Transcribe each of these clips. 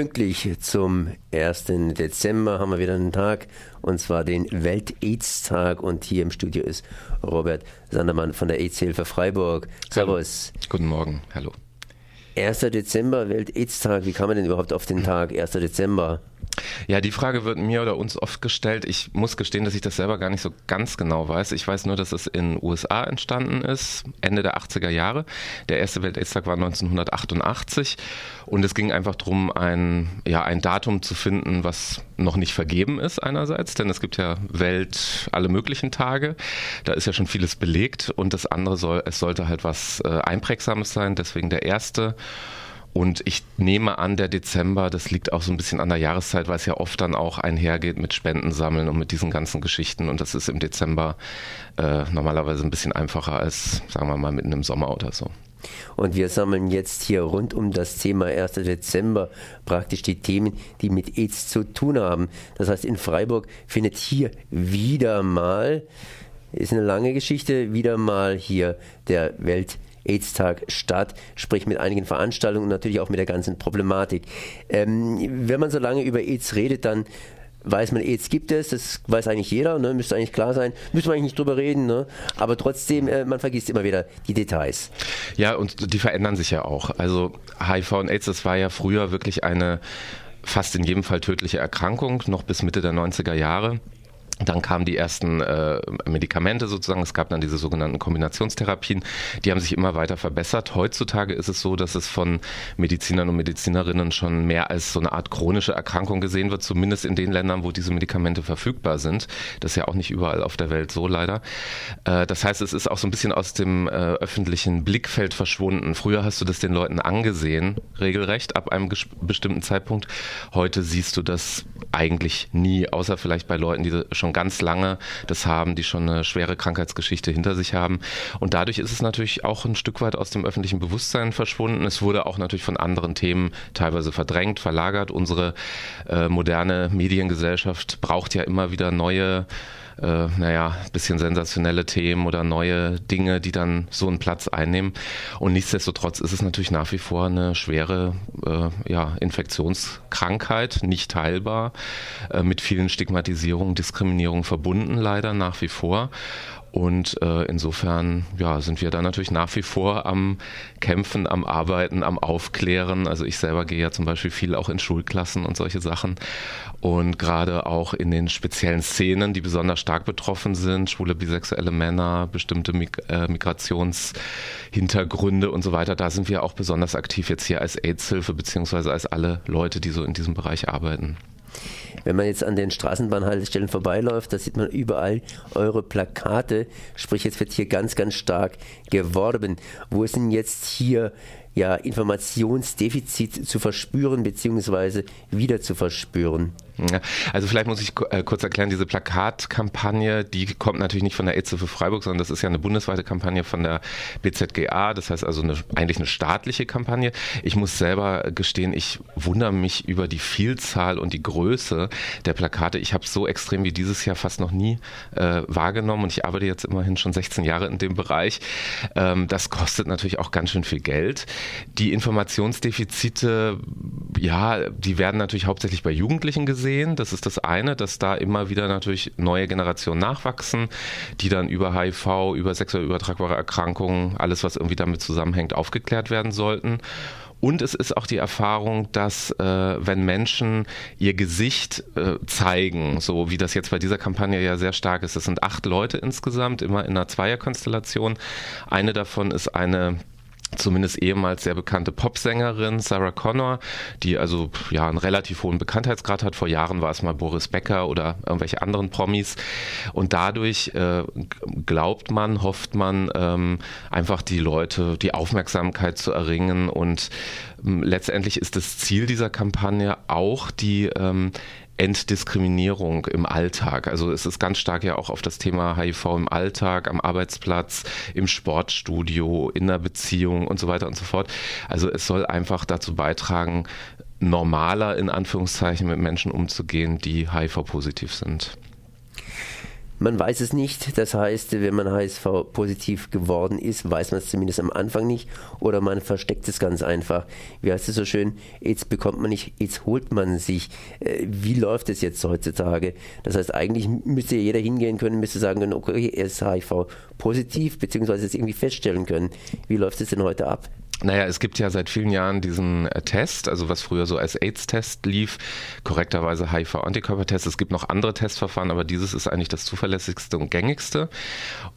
Pünktlich zum 1. Dezember haben wir wieder einen Tag, und zwar den Welt-AIDS-Tag. Und hier im Studio ist Robert Sandermann von der AIDS-Hilfe Freiburg. Servus. Guten Morgen, hallo. 1. Dezember, Welt-AIDS-Tag. Wie kam man denn überhaupt auf den Tag 1. Dezember? Ja, die Frage wird mir oder uns oft gestellt. Ich muss gestehen, dass ich das selber gar nicht so ganz genau weiß. Ich weiß nur, dass es in den USA entstanden ist, Ende der 80er Jahre. Der erste Welt-AIDS-Tag war 1988 und es ging einfach darum, ein, ja, ein Datum zu finden, was noch nicht vergeben ist einerseits, denn es gibt ja Welt alle möglichen Tage. Da ist ja schon vieles belegt und das andere soll, es sollte halt was äh, Einprägsames sein, deswegen der erste. Und ich nehme an, der Dezember, das liegt auch so ein bisschen an der Jahreszeit, weil es ja oft dann auch einhergeht mit Spendensammeln und mit diesen ganzen Geschichten. Und das ist im Dezember äh, normalerweise ein bisschen einfacher als, sagen wir mal, mitten im Sommer oder so. Und wir sammeln jetzt hier rund um das Thema 1. Dezember praktisch die Themen, die mit AIDS zu tun haben. Das heißt, in Freiburg findet hier wieder mal, ist eine lange Geschichte, wieder mal hier der Welt AIDS-Tag statt, sprich mit einigen Veranstaltungen und natürlich auch mit der ganzen Problematik. Ähm, wenn man so lange über AIDS redet, dann weiß man, AIDS gibt es, das weiß eigentlich jeder, ne? müsste eigentlich klar sein, müsste man eigentlich nicht drüber reden, ne? aber trotzdem, äh, man vergisst immer wieder die Details. Ja, und die verändern sich ja auch. Also HIV und AIDS, das war ja früher wirklich eine fast in jedem Fall tödliche Erkrankung, noch bis Mitte der 90er Jahre. Dann kamen die ersten äh, Medikamente sozusagen. Es gab dann diese sogenannten Kombinationstherapien. Die haben sich immer weiter verbessert. Heutzutage ist es so, dass es von Medizinern und Medizinerinnen schon mehr als so eine Art chronische Erkrankung gesehen wird, zumindest in den Ländern, wo diese Medikamente verfügbar sind. Das ist ja auch nicht überall auf der Welt so leider. Äh, das heißt, es ist auch so ein bisschen aus dem äh, öffentlichen Blickfeld verschwunden. Früher hast du das den Leuten angesehen, regelrecht, ab einem bestimmten Zeitpunkt. Heute siehst du das eigentlich nie, außer vielleicht bei Leuten, die schon schon ganz lange das haben, die schon eine schwere Krankheitsgeschichte hinter sich haben. Und dadurch ist es natürlich auch ein Stück weit aus dem öffentlichen Bewusstsein verschwunden. Es wurde auch natürlich von anderen Themen teilweise verdrängt, verlagert. Unsere äh, moderne Mediengesellschaft braucht ja immer wieder neue äh, naja, bisschen sensationelle Themen oder neue Dinge, die dann so einen Platz einnehmen. Und nichtsdestotrotz ist es natürlich nach wie vor eine schwere äh, ja, Infektionskrankheit, nicht teilbar, äh, mit vielen Stigmatisierungen, Diskriminierungen verbunden leider nach wie vor. Und äh, insofern ja, sind wir da natürlich nach wie vor am Kämpfen, am Arbeiten, am Aufklären. Also ich selber gehe ja zum Beispiel viel auch in Schulklassen und solche Sachen. Und gerade auch in den speziellen Szenen, die besonders stark betroffen sind, schwule, bisexuelle Männer, bestimmte Mig äh, Migrationshintergründe und so weiter, da sind wir auch besonders aktiv jetzt hier als AIDS-Hilfe beziehungsweise als alle Leute, die so in diesem Bereich arbeiten. Wenn man jetzt an den Straßenbahnhaltestellen vorbeiläuft, da sieht man überall eure Plakate. Sprich, jetzt wird hier ganz, ganz stark geworben. Wo ist denn jetzt hier ja, Informationsdefizit zu verspüren beziehungsweise wieder zu verspüren? Also vielleicht muss ich äh, kurz erklären, diese Plakatkampagne, die kommt natürlich nicht von der EZE für Freiburg, sondern das ist ja eine bundesweite Kampagne von der BZGA, das heißt also eine, eigentlich eine staatliche Kampagne. Ich muss selber gestehen, ich wundere mich über die Vielzahl und die Größe der Plakate. Ich habe so extrem wie dieses Jahr fast noch nie äh, wahrgenommen und ich arbeite jetzt immerhin schon 16 Jahre in dem Bereich. Ähm, das kostet natürlich auch ganz schön viel Geld. Die Informationsdefizite, ja, die werden natürlich hauptsächlich bei Jugendlichen gesehen sehen. Das ist das eine, dass da immer wieder natürlich neue Generationen nachwachsen, die dann über HIV, über sexuell übertragbare Erkrankungen, alles, was irgendwie damit zusammenhängt, aufgeklärt werden sollten. Und es ist auch die Erfahrung, dass äh, wenn Menschen ihr Gesicht äh, zeigen, so wie das jetzt bei dieser Kampagne ja sehr stark ist, es sind acht Leute insgesamt, immer in einer Zweierkonstellation. Eine davon ist eine zumindest ehemals sehr bekannte Popsängerin Sarah Connor, die also ja einen relativ hohen Bekanntheitsgrad hat. Vor Jahren war es mal Boris Becker oder irgendwelche anderen Promis. Und dadurch äh, glaubt man, hofft man ähm, einfach die Leute, die Aufmerksamkeit zu erringen. Und ähm, letztendlich ist das Ziel dieser Kampagne auch die ähm, Entdiskriminierung im Alltag. Also es ist ganz stark ja auch auf das Thema HIV im Alltag, am Arbeitsplatz, im Sportstudio, in der Beziehung und so weiter und so fort. Also es soll einfach dazu beitragen, normaler in Anführungszeichen mit Menschen umzugehen, die HIV-positiv sind. Man weiß es nicht. Das heißt, wenn man HSV-positiv geworden ist, weiß man es zumindest am Anfang nicht oder man versteckt es ganz einfach. Wie heißt es so schön? Jetzt bekommt man nicht, jetzt holt man sich. Äh, wie läuft es jetzt heutzutage? Das heißt, eigentlich müsste jeder hingehen können, müsste sagen können, okay, er ist HIV-positiv, beziehungsweise es irgendwie feststellen können. Wie läuft es denn heute ab? Naja, es gibt ja seit vielen Jahren diesen äh, Test, also was früher so als AIDS-Test lief, korrekterweise HIV-Antikörpertest. Es gibt noch andere Testverfahren, aber dieses ist eigentlich das zuverlässigste und gängigste.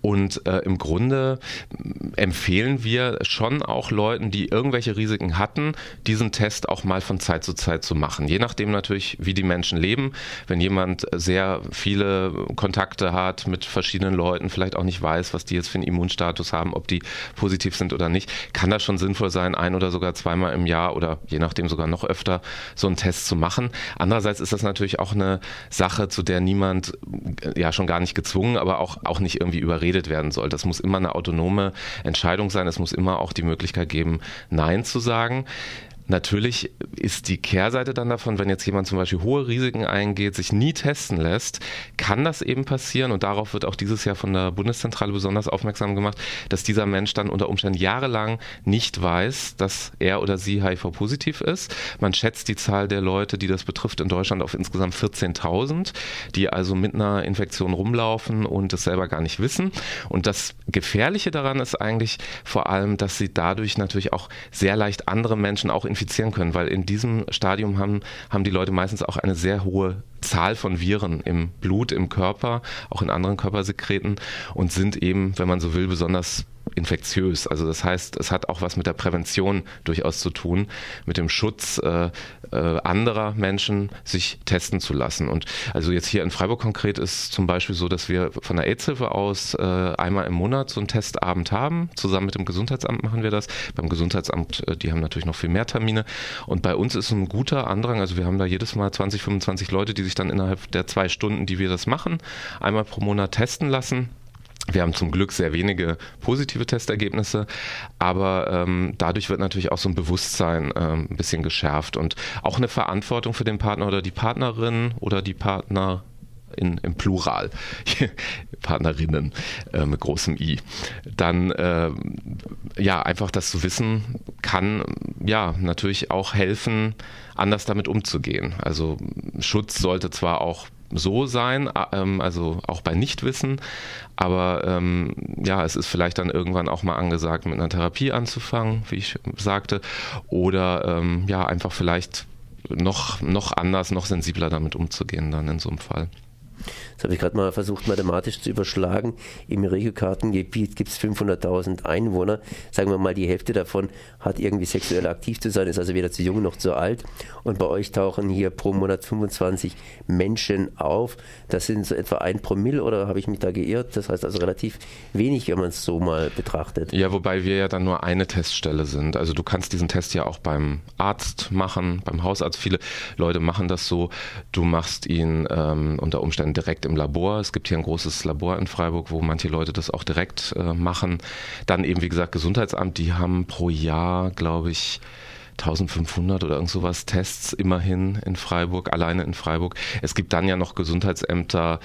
Und äh, im Grunde mm, empfehlen wir schon auch Leuten, die irgendwelche Risiken hatten, diesen Test auch mal von Zeit zu Zeit zu machen. Je nachdem natürlich, wie die Menschen leben. Wenn jemand sehr viele Kontakte hat mit verschiedenen Leuten, vielleicht auch nicht weiß, was die jetzt für einen Immunstatus haben, ob die positiv sind oder nicht, kann das schon Sinn sinnvoll sein, ein oder sogar zweimal im Jahr oder je nachdem sogar noch öfter so einen Test zu machen. Andererseits ist das natürlich auch eine Sache, zu der niemand äh, ja schon gar nicht gezwungen, aber auch, auch nicht irgendwie überredet werden soll. Das muss immer eine autonome Entscheidung sein. Es muss immer auch die Möglichkeit geben, Nein zu sagen. Natürlich ist die Kehrseite dann davon, wenn jetzt jemand zum Beispiel hohe Risiken eingeht, sich nie testen lässt, kann das eben passieren und darauf wird auch dieses Jahr von der Bundeszentrale besonders aufmerksam gemacht, dass dieser Mensch dann unter Umständen jahrelang nicht weiß, dass er oder sie HIV-positiv ist. Man schätzt die Zahl der Leute, die das betrifft, in Deutschland auf insgesamt 14.000, die also mit einer Infektion rumlaufen und es selber gar nicht wissen. Und das Gefährliche daran ist eigentlich vor allem, dass sie dadurch natürlich auch sehr leicht andere Menschen auch infizieren können, weil in diesem Stadium haben, haben die Leute meistens auch eine sehr hohe Zahl von Viren im Blut, im Körper, auch in anderen Körpersekreten und sind eben, wenn man so will, besonders infektiös. Also das heißt, es hat auch was mit der Prävention durchaus zu tun, mit dem Schutz äh, äh, anderer Menschen, sich testen zu lassen. Und also jetzt hier in Freiburg konkret ist zum Beispiel so, dass wir von der AIDS-Hilfe aus äh, einmal im Monat so einen Testabend haben. Zusammen mit dem Gesundheitsamt machen wir das. Beim Gesundheitsamt, äh, die haben natürlich noch viel mehr Termine. Und bei uns ist ein guter Andrang. Also wir haben da jedes Mal 20, 25 Leute, die sich dann innerhalb der zwei Stunden, die wir das machen, einmal pro Monat testen lassen wir haben zum Glück sehr wenige positive Testergebnisse, aber ähm, dadurch wird natürlich auch so ein Bewusstsein ähm, ein bisschen geschärft und auch eine Verantwortung für den Partner oder die Partnerin oder die Partner in, im Plural, Partnerinnen äh, mit großem I, dann äh, ja einfach das zu wissen kann ja natürlich auch helfen, anders damit umzugehen. Also Schutz sollte zwar auch so sein, ähm, also auch bei Nichtwissen. Aber ähm, ja, es ist vielleicht dann irgendwann auch mal angesagt, mit einer Therapie anzufangen, wie ich sagte, oder ähm, ja, einfach vielleicht noch, noch anders, noch sensibler damit umzugehen dann in so einem Fall. Das habe ich gerade mal versucht mathematisch zu überschlagen. Im Regiokartengebiet gibt es 500.000 Einwohner. Sagen wir mal, die Hälfte davon hat irgendwie sexuell aktiv zu sein, ist also weder zu jung noch zu alt. Und bei euch tauchen hier pro Monat 25 Menschen auf. Das sind so etwa ein Promille oder habe ich mich da geirrt? Das heißt also relativ wenig, wenn man es so mal betrachtet. Ja, wobei wir ja dann nur eine Teststelle sind. Also du kannst diesen Test ja auch beim Arzt machen, beim Hausarzt. Viele Leute machen das so. Du machst ihn ähm, unter Umständen direkt im Labor. Es gibt hier ein großes Labor in Freiburg, wo manche Leute das auch direkt äh, machen. Dann eben, wie gesagt, Gesundheitsamt, die haben pro Jahr, glaube ich, 1500 oder irgend sowas Tests immerhin in Freiburg, alleine in Freiburg. Es gibt dann ja noch Gesundheitsämter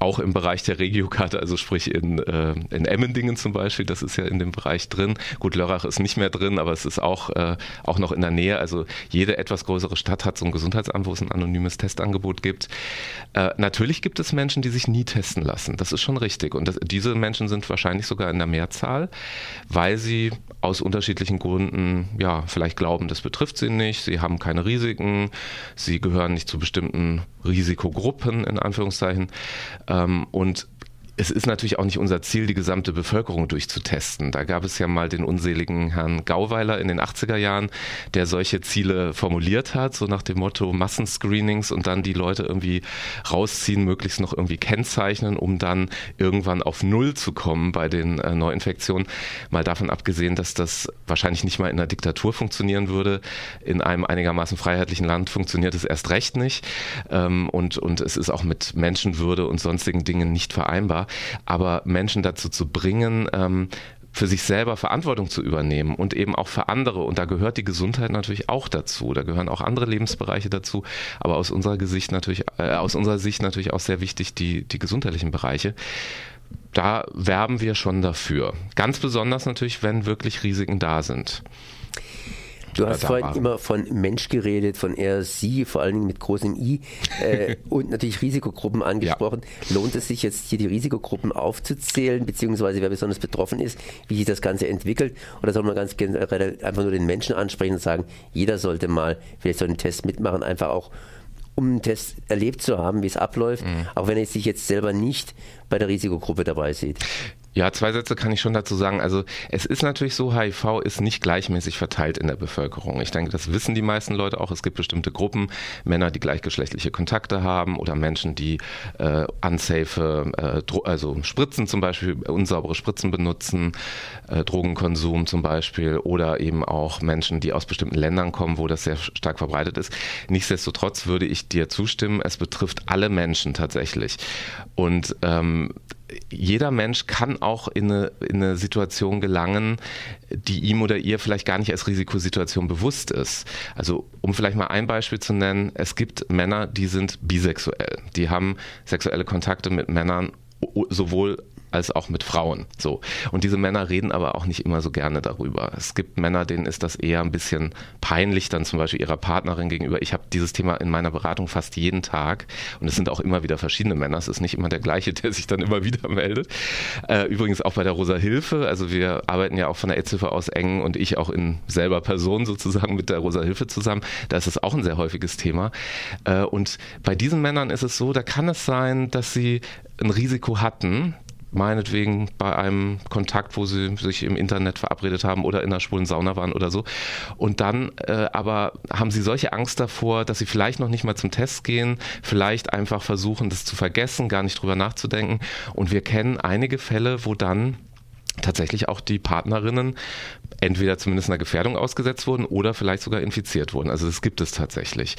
auch im Bereich der Regiokarte, also sprich in, äh, in Emmendingen zum Beispiel, das ist ja in dem Bereich drin. Gut, Lörrach ist nicht mehr drin, aber es ist auch, äh, auch noch in der Nähe. Also jede etwas größere Stadt hat so ein Gesundheitsamt, wo es ein anonymes Testangebot gibt. Äh, natürlich gibt es Menschen, die sich nie testen lassen. Das ist schon richtig. Und das, diese Menschen sind wahrscheinlich sogar in der Mehrzahl, weil sie aus unterschiedlichen Gründen, ja, vielleicht glauben, das betrifft sie nicht, sie haben keine Risiken, sie gehören nicht zu bestimmten Risikogruppen, in Anführungszeichen. Ähm, und es ist natürlich auch nicht unser Ziel, die gesamte Bevölkerung durchzutesten. Da gab es ja mal den unseligen Herrn Gauweiler in den 80er Jahren, der solche Ziele formuliert hat, so nach dem Motto Massenscreenings und dann die Leute irgendwie rausziehen, möglichst noch irgendwie kennzeichnen, um dann irgendwann auf Null zu kommen bei den äh, Neuinfektionen. Mal davon abgesehen, dass das wahrscheinlich nicht mal in einer Diktatur funktionieren würde. In einem einigermaßen freiheitlichen Land funktioniert es erst recht nicht. Ähm, und, und es ist auch mit Menschenwürde und sonstigen Dingen nicht vereinbar aber Menschen dazu zu bringen, ähm, für sich selber Verantwortung zu übernehmen und eben auch für andere. Und da gehört die Gesundheit natürlich auch dazu. Da gehören auch andere Lebensbereiche dazu. Aber aus unserer Sicht natürlich, äh, aus unserer Sicht natürlich auch sehr wichtig die, die gesundheitlichen Bereiche. Da werben wir schon dafür. Ganz besonders natürlich, wenn wirklich Risiken da sind. Du hast vorhin waren. immer von Mensch geredet, von er, sie, vor allen Dingen mit großem I äh, und natürlich Risikogruppen angesprochen. Ja. Lohnt es sich jetzt hier die Risikogruppen aufzuzählen, beziehungsweise wer besonders betroffen ist, wie sich das Ganze entwickelt? Oder soll man ganz generell einfach nur den Menschen ansprechen und sagen, jeder sollte mal vielleicht so einen Test mitmachen, einfach auch um einen Test erlebt zu haben, wie es abläuft, mhm. auch wenn er sich jetzt selber nicht bei der Risikogruppe dabei sieht. Ja, zwei Sätze kann ich schon dazu sagen. Also es ist natürlich so, HIV ist nicht gleichmäßig verteilt in der Bevölkerung. Ich denke, das wissen die meisten Leute auch. Es gibt bestimmte Gruppen, Männer, die gleichgeschlechtliche Kontakte haben oder Menschen, die äh, unsafe, äh, also Spritzen zum Beispiel, unsaubere Spritzen benutzen, äh, Drogenkonsum zum Beispiel oder eben auch Menschen, die aus bestimmten Ländern kommen, wo das sehr stark verbreitet ist. Nichtsdestotrotz würde ich dir zustimmen, es betrifft alle Menschen tatsächlich. Und ähm, jeder Mensch kann auch in eine, in eine Situation gelangen, die ihm oder ihr vielleicht gar nicht als Risikosituation bewusst ist. Also um vielleicht mal ein Beispiel zu nennen, es gibt Männer, die sind bisexuell. Die haben sexuelle Kontakte mit Männern sowohl als auch mit Frauen. So. Und diese Männer reden aber auch nicht immer so gerne darüber. Es gibt Männer, denen ist das eher ein bisschen peinlich, dann zum Beispiel ihrer Partnerin gegenüber. Ich habe dieses Thema in meiner Beratung fast jeden Tag und es sind auch immer wieder verschiedene Männer. Es ist nicht immer der gleiche, der sich dann immer wieder meldet. Äh, übrigens auch bei der Rosa Hilfe. Also wir arbeiten ja auch von der AIDS-Hilfe aus eng und ich auch in selber Person sozusagen mit der Rosa Hilfe zusammen. Da ist es auch ein sehr häufiges Thema. Äh, und bei diesen Männern ist es so, da kann es sein, dass sie ein Risiko hatten, meinetwegen bei einem Kontakt, wo sie sich im Internet verabredet haben oder in einer schwulen Sauna waren oder so. Und dann äh, aber haben sie solche Angst davor, dass sie vielleicht noch nicht mal zum Test gehen, vielleicht einfach versuchen, das zu vergessen, gar nicht drüber nachzudenken. Und wir kennen einige Fälle, wo dann tatsächlich auch die Partnerinnen entweder zumindest einer Gefährdung ausgesetzt wurden oder vielleicht sogar infiziert wurden. Also das gibt es tatsächlich.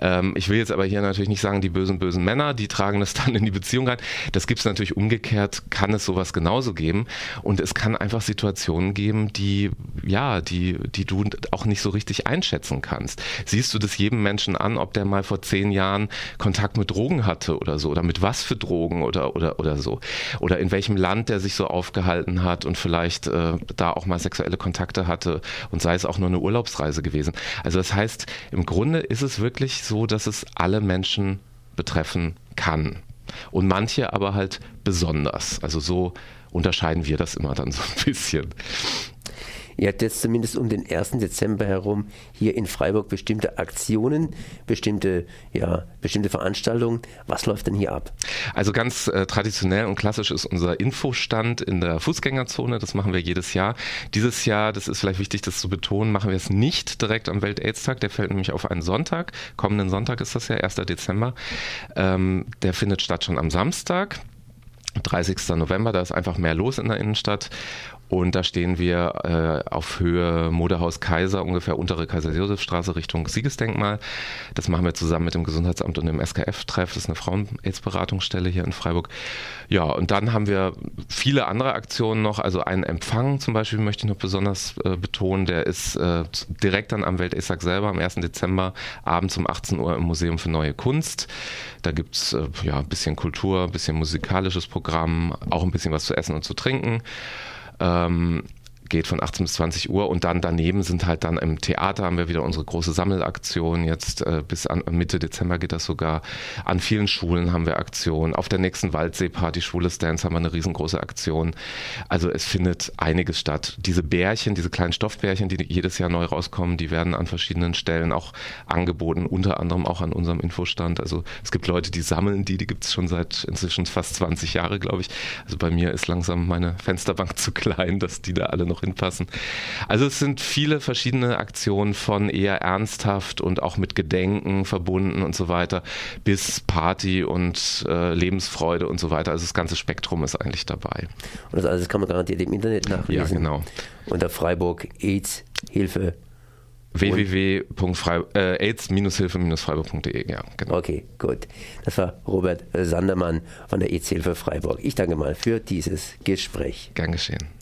Ähm, ich will jetzt aber hier natürlich nicht sagen, die bösen, bösen Männer, die tragen das dann in die Beziehung rein. Das gibt es natürlich umgekehrt, kann es sowas genauso geben. Und es kann einfach Situationen geben, die, ja, die, die du auch nicht so richtig einschätzen kannst. Siehst du das jedem Menschen an, ob der mal vor zehn Jahren Kontakt mit Drogen hatte oder so, oder mit was für Drogen oder, oder, oder so. Oder in welchem Land der sich so aufgehalten hat und vielleicht äh, da auch mal sexuelle Kontakte hatte und sei es auch nur eine Urlaubsreise gewesen. Also das heißt, im Grunde ist es wirklich so, dass es alle Menschen betreffen kann. Und manche aber halt besonders. Also so unterscheiden wir das immer dann so ein bisschen. Ihr habt jetzt zumindest um den 1. Dezember herum hier in Freiburg bestimmte Aktionen, bestimmte, ja, bestimmte Veranstaltungen. Was läuft denn hier ab? Also ganz äh, traditionell und klassisch ist unser Infostand in der Fußgängerzone. Das machen wir jedes Jahr. Dieses Jahr, das ist vielleicht wichtig, das zu betonen, machen wir es nicht direkt am Welt-Aids-Tag. Der fällt nämlich auf einen Sonntag. Kommenden Sonntag ist das ja, 1. Dezember. Ähm, der findet statt schon am Samstag. 30. November, da ist einfach mehr los in der Innenstadt. Und da stehen wir äh, auf Höhe Modehaus Kaiser, ungefähr untere Kaiser-Josef-Straße Richtung Siegesdenkmal. Das machen wir zusammen mit dem Gesundheitsamt und dem SKF-Treff. Das ist eine Frauen-Aids-Beratungsstelle hier in Freiburg. Ja, und dann haben wir viele andere Aktionen noch. Also einen Empfang zum Beispiel möchte ich noch besonders äh, betonen. Der ist äh, direkt dann am Welt-Aids-Tag selber am 1. Dezember abends um 18 Uhr im Museum für Neue Kunst. Da gibt's äh, ja, ein bisschen Kultur, ein bisschen musikalisches Programm, auch ein bisschen was zu essen und zu trinken. Ähm, geht von 18 bis 20 Uhr und dann daneben sind halt dann im Theater haben wir wieder unsere große Sammelaktion. Jetzt äh, bis an, Mitte Dezember geht das sogar. An vielen Schulen haben wir Aktionen. Auf der nächsten Waldsee-Party Schwules Dance haben wir eine riesengroße Aktion. Also es findet einiges statt. Diese Bärchen, diese kleinen Stoffbärchen, die jedes Jahr neu rauskommen, die werden an verschiedenen Stellen auch angeboten, unter anderem auch an unserem Infostand. Also es gibt Leute, die sammeln die, die gibt es schon seit inzwischen fast 20 Jahre, glaube ich. Also bei mir ist langsam meine Fensterbank zu klein, dass die da alle noch hinpassen. Also es sind viele verschiedene Aktionen von eher ernsthaft und auch mit Gedenken verbunden und so weiter bis Party und äh, Lebensfreude und so weiter. Also das ganze Spektrum ist eigentlich dabei. Und das alles kann man garantiert im Internet nachlesen. Ja, genau. Unter Freiburg AIDS Hilfe www.aids-hilfe-freiburg.de, ja, genau. Okay, gut. Das war Robert Sandermann von der AIDS-Hilfe Freiburg. Ich danke mal für dieses Gespräch. Gern geschehen.